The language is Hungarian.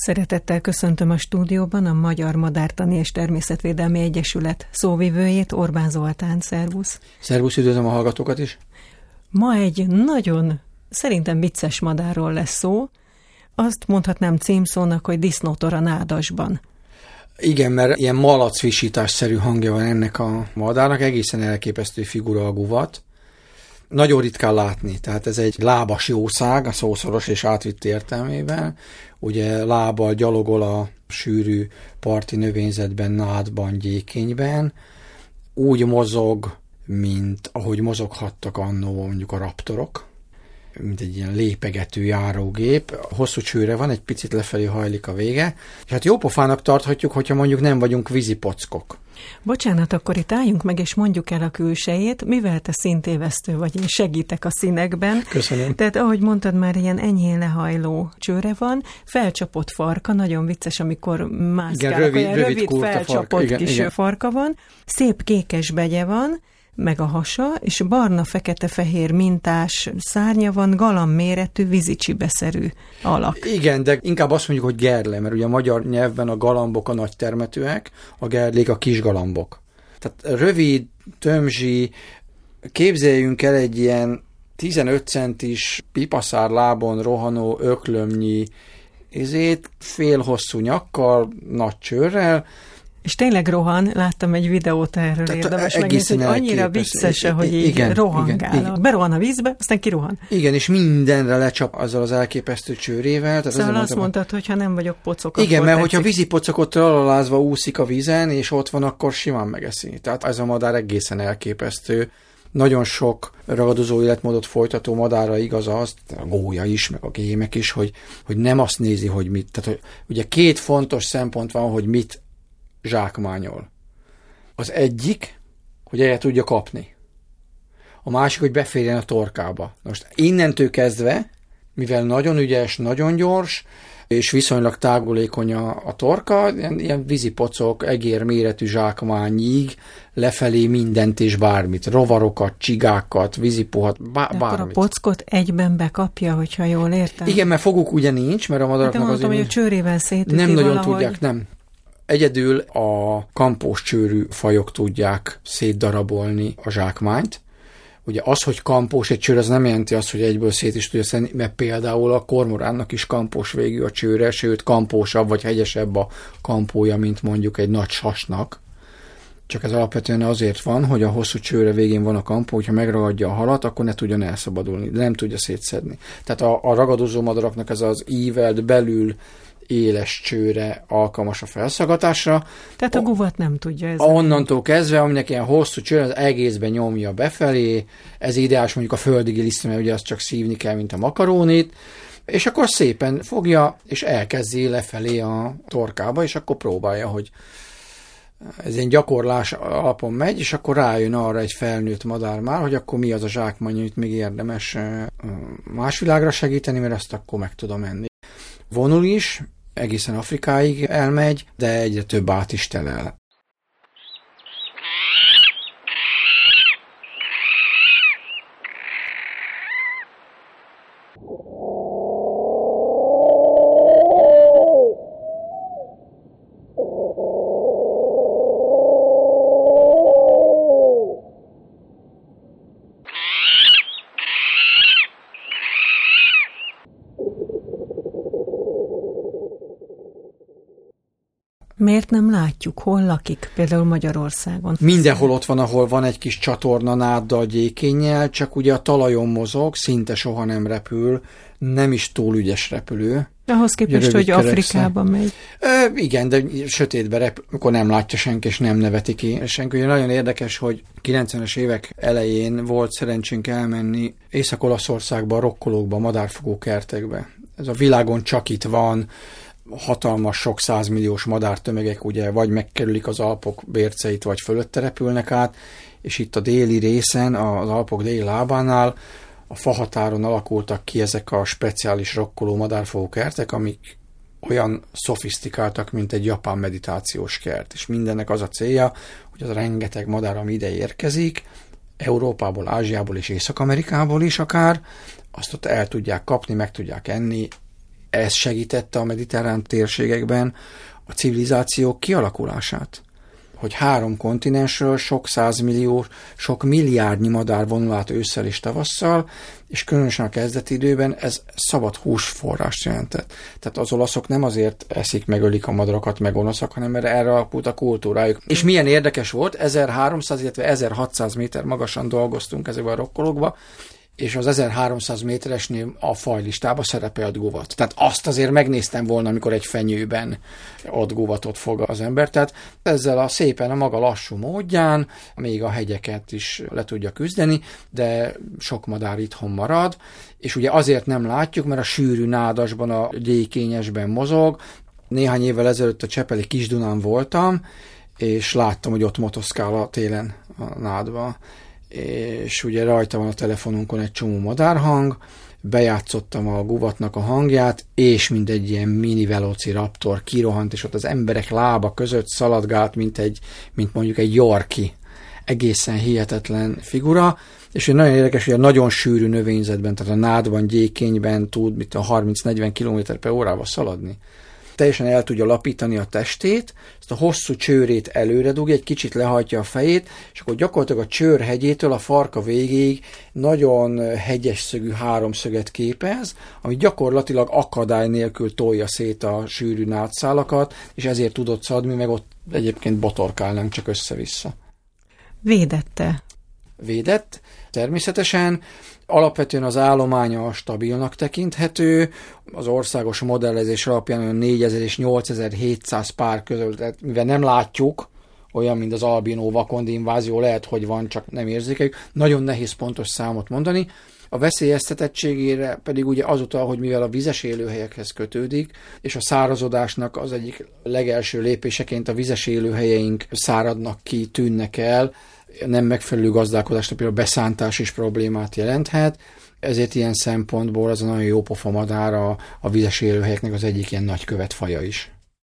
Szeretettel köszöntöm a stúdióban a Magyar Madártani és Természetvédelmi Egyesület szóvivőjét, Orbán Zoltán. Szervusz! Szervusz, üdvözlöm a hallgatókat is! Ma egy nagyon, szerintem vicces madárról lesz szó. Azt mondhatnám címszónak, hogy disznótor a nádasban. Igen, mert ilyen malacvisításszerű hangja van ennek a madárnak, egészen elképesztő figura a guvat. Nagyon ritkán látni, tehát ez egy lábas jószág, a szószoros és átvitt értelmében. Ugye lábbal gyalogol a sűrű parti növényzetben, nádban, gyékenyben. Úgy mozog, mint ahogy mozoghattak annó mondjuk a raptorok, mint egy ilyen lépegető járógép. Hosszú csőre van, egy picit lefelé hajlik a vége. És hát jó pofának tarthatjuk, hogyha mondjuk nem vagyunk vízipockok. Bocsánat, akkor itt álljunk meg, és mondjuk el a külsejét, mivel te szintévesztő vagy, én segítek a színekben. Köszönöm. Tehát, ahogy mondtad, már ilyen enyhén lehajló csőre van, felcsapott farka, nagyon vicces, amikor mászkál, igen, rövid, rövid, rövid felcsapott farka. Igen, kis igen. farka van, szép kékes begye van, meg a hasa, és barna-fekete-fehér mintás szárnya van, galamb méretű, vízicsibeszerű alak. Igen, de inkább azt mondjuk, hogy gerle, mert ugye a magyar nyelvben a galambok a nagy termetőek, a gerlék a kis galambok. Tehát rövid, tömzsi, képzeljünk el egy ilyen 15 centis pipaszár lábon rohanó öklömnyi izét, fél hosszú nyakkal, nagy csőrrel, és tényleg rohan, láttam egy videót erről Tehát érdemes megnézni, hogy annyira vicces, hogy így igen, rohangál. Igen, igen. Berohan a vízbe, aztán kirohan. Igen, és mindenre lecsap azzal az elképesztő csőrével. Tehát szóval azt mondtad, hogy ha nem vagyok pocok, Igen, mert tetszik. hogyha vízipocok ott alalázva úszik a vízen, és ott van, akkor simán megeszi. Tehát ez a madár egészen elképesztő nagyon sok ragadozó életmódot folytató madára igaz az, a gólya is, meg a gémek is, hogy, hogy nem azt nézi, hogy mit. Tehát, hogy ugye két fontos szempont van, hogy mit zsákmányol. Az egyik, hogy el tudja kapni. A másik, hogy beférjen a torkába. Most innentől kezdve, mivel nagyon ügyes, nagyon gyors, és viszonylag tágulékony a, a torka, ilyen, ilyen vízipocok, egér méretű zsákmányig lefelé mindent és bármit, rovarokat, csigákat, vízipuhat, bá, bármit. Akkor a pockot egyben bekapja, hogyha jól értem? Igen, mert foguk ugye nincs, mert a madaraknak hát mondtam, azért... hogy a csőrével szétüti Nem nagyon valahogy. tudják, nem. Egyedül a kampós csőrű fajok tudják szétdarabolni a zsákmányt. Ugye az, hogy kampós egy csőr, az nem jelenti azt, hogy egyből szét is tudja szedni, mert például a kormoránnak is kampós végű a csőre, sőt kampósabb vagy hegyesebb a kampója, mint mondjuk egy nagy sasnak. Csak ez alapvetően azért van, hogy a hosszú csőre végén van a kampó, hogyha megragadja a halat, akkor ne tudjon elszabadulni, nem tudja szétszedni. Tehát a, a ragadozó madaraknak ez az ívelt belül éles csőre alkalmas a felszagatásra. Tehát a guvat nem tudja ez. Onnantól kezdve, aminek ilyen hosszú csőre, az egészben nyomja befelé, ez ideális mondjuk a földig lisztre, mert ugye azt csak szívni kell, mint a makarónit, és akkor szépen fogja, és elkezdi lefelé a torkába, és akkor próbálja, hogy ez egy gyakorlás alapon megy, és akkor rájön arra egy felnőtt madár már, hogy akkor mi az a zsákmány, amit még érdemes más világra segíteni, mert azt akkor meg tudom enni. Vonul is, egészen Afrikáig elmegy, de egyre több át is telel. Miért nem látjuk? Hol lakik? Például Magyarországon. Mindenhol ott van, ahol van egy kis csatorna náddal, gyékénnyel, csak ugye a talajon mozog, szinte soha nem repül, nem is túl ügyes repülő. Ahhoz képest, hogy Afrikába megy. Ö, igen, de sötétbe rep, akkor nem látja senki, és nem neveti ki senki. Ugye nagyon érdekes, hogy 90-es évek elején volt szerencsénk elmenni Észak-Olaszországba, a rokkolókba, madárfogó kertekbe. Ez a világon csak itt van, hatalmas, sok százmilliós madártömegek ugye vagy megkerülik az Alpok bérceit, vagy fölötte repülnek át, és itt a déli részen, az Alpok déli lábánál a fahatáron alakultak ki ezek a speciális rokkoló madárfogó kertek, amik olyan szofisztikáltak, mint egy japán meditációs kert, és mindennek az a célja, hogy az rengeteg madár, ami ide érkezik, Európából, Ázsiából és Észak-Amerikából is akár, azt ott el tudják kapni, meg tudják enni, Ez segítette a mediterrán térségekben a civilizációk kialakulását hogy három kontinensről sok százmillió, sok milliárdnyi madár vonul át ősszel és tavasszal, és különösen a kezdeti időben ez szabad húsforrást jelentett. Tehát az olaszok nem azért eszik, megölik a madarakat, meg gonoszak, hanem mert erre alapult a kultúrájuk. És milyen érdekes volt, 1300, illetve 1600 méter magasan dolgoztunk ezekben a rokkolókba, és az 1300 méteresnél a fajlistába szerepelt guvat. Tehát azt azért megnéztem volna, amikor egy fenyőben ott guvatot fog az ember. Tehát ezzel a szépen a maga lassú módján még a hegyeket is le tudja küzdeni, de sok madár itthon marad, és ugye azért nem látjuk, mert a sűrű nádasban, a gyékényesben mozog. Néhány évvel ezelőtt a Csepeli Kisdunán voltam, és láttam, hogy ott motoszkál a télen a nádba és ugye rajta van a telefonunkon egy csomó madárhang, bejátszottam a guvatnak a hangját, és mint egy ilyen mini velociraptor kirohant, és ott az emberek lába között szaladgált, mint, egy, mint mondjuk egy Yorki. Egészen hihetetlen figura, és nagyon érdekes, hogy a nagyon sűrű növényzetben, tehát a nádban, gyékényben tud mit a 30-40 km per órával szaladni teljesen el tudja lapítani a testét, ezt a hosszú csőrét előre dugja, egy kicsit lehajtja a fejét, és akkor gyakorlatilag a csőr hegyétől a farka végéig nagyon hegyes szögű háromszöget képez, ami gyakorlatilag akadály nélkül tolja szét a sűrű nátszálakat, és ezért tudott szadni, meg ott egyébként botorkálnánk csak össze-vissza. Védette. Védett, természetesen. Alapvetően az állománya stabilnak tekinthető, az országos modellezés alapján olyan 4000 és 8700 pár közül, tehát mivel nem látjuk, olyan, mint az albinó vakondi invázió, lehet, hogy van, csak nem érzékeljük. Nagyon nehéz pontos számot mondani. A veszélyeztetettségére pedig ugye azután, hogy mivel a vizes élőhelyekhez kötődik, és a szárazodásnak az egyik legelső lépéseként a vizes élőhelyeink száradnak ki, tűnnek el, nem megfelelő gazdálkodásnak például beszántás is problémát jelenthet, ezért ilyen szempontból az a nagyon jó pofa madár a, a vizes élőhelyeknek az egyik ilyen nagy követfaja is.